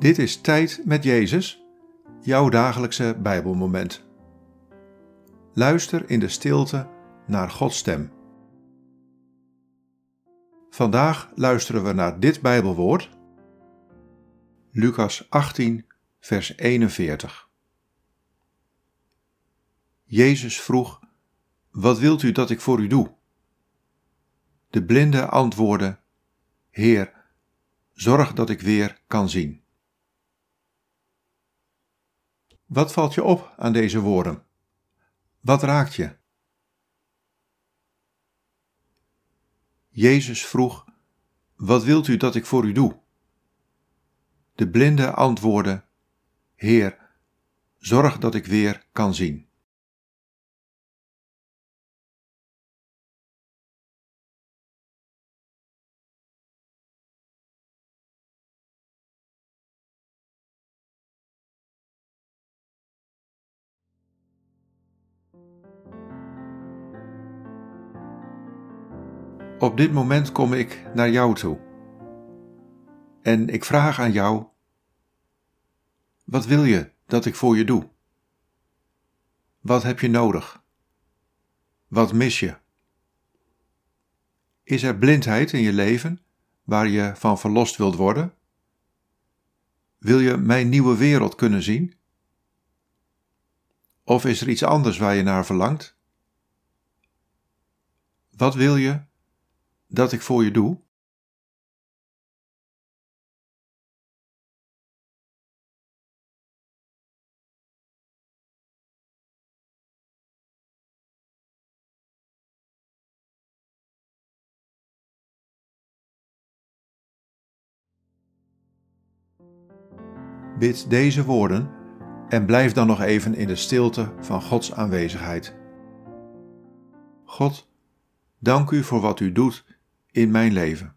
Dit is Tijd met Jezus, jouw dagelijkse Bijbelmoment. Luister in de stilte naar Gods stem. Vandaag luisteren we naar dit Bijbelwoord, Lucas 18, vers 41. Jezus vroeg: Wat wilt u dat ik voor u doe? De blinde antwoordde: Heer, zorg dat ik weer kan zien. Wat valt je op aan deze woorden? Wat raakt je? Jezus vroeg: Wat wilt u dat ik voor u doe? De blinde antwoordde: Heer, zorg dat ik weer kan zien. Op dit moment kom ik naar jou toe. En ik vraag aan jou: wat wil je dat ik voor je doe? Wat heb je nodig? Wat mis je? Is er blindheid in je leven waar je van verlost wilt worden? Wil je mijn nieuwe wereld kunnen zien? Of is er iets anders waar je naar verlangt? Wat wil je dat ik voor je doe? Bid deze woorden en blijf dan nog even in de stilte van Gods aanwezigheid. God, dank u voor wat u doet in mijn leven.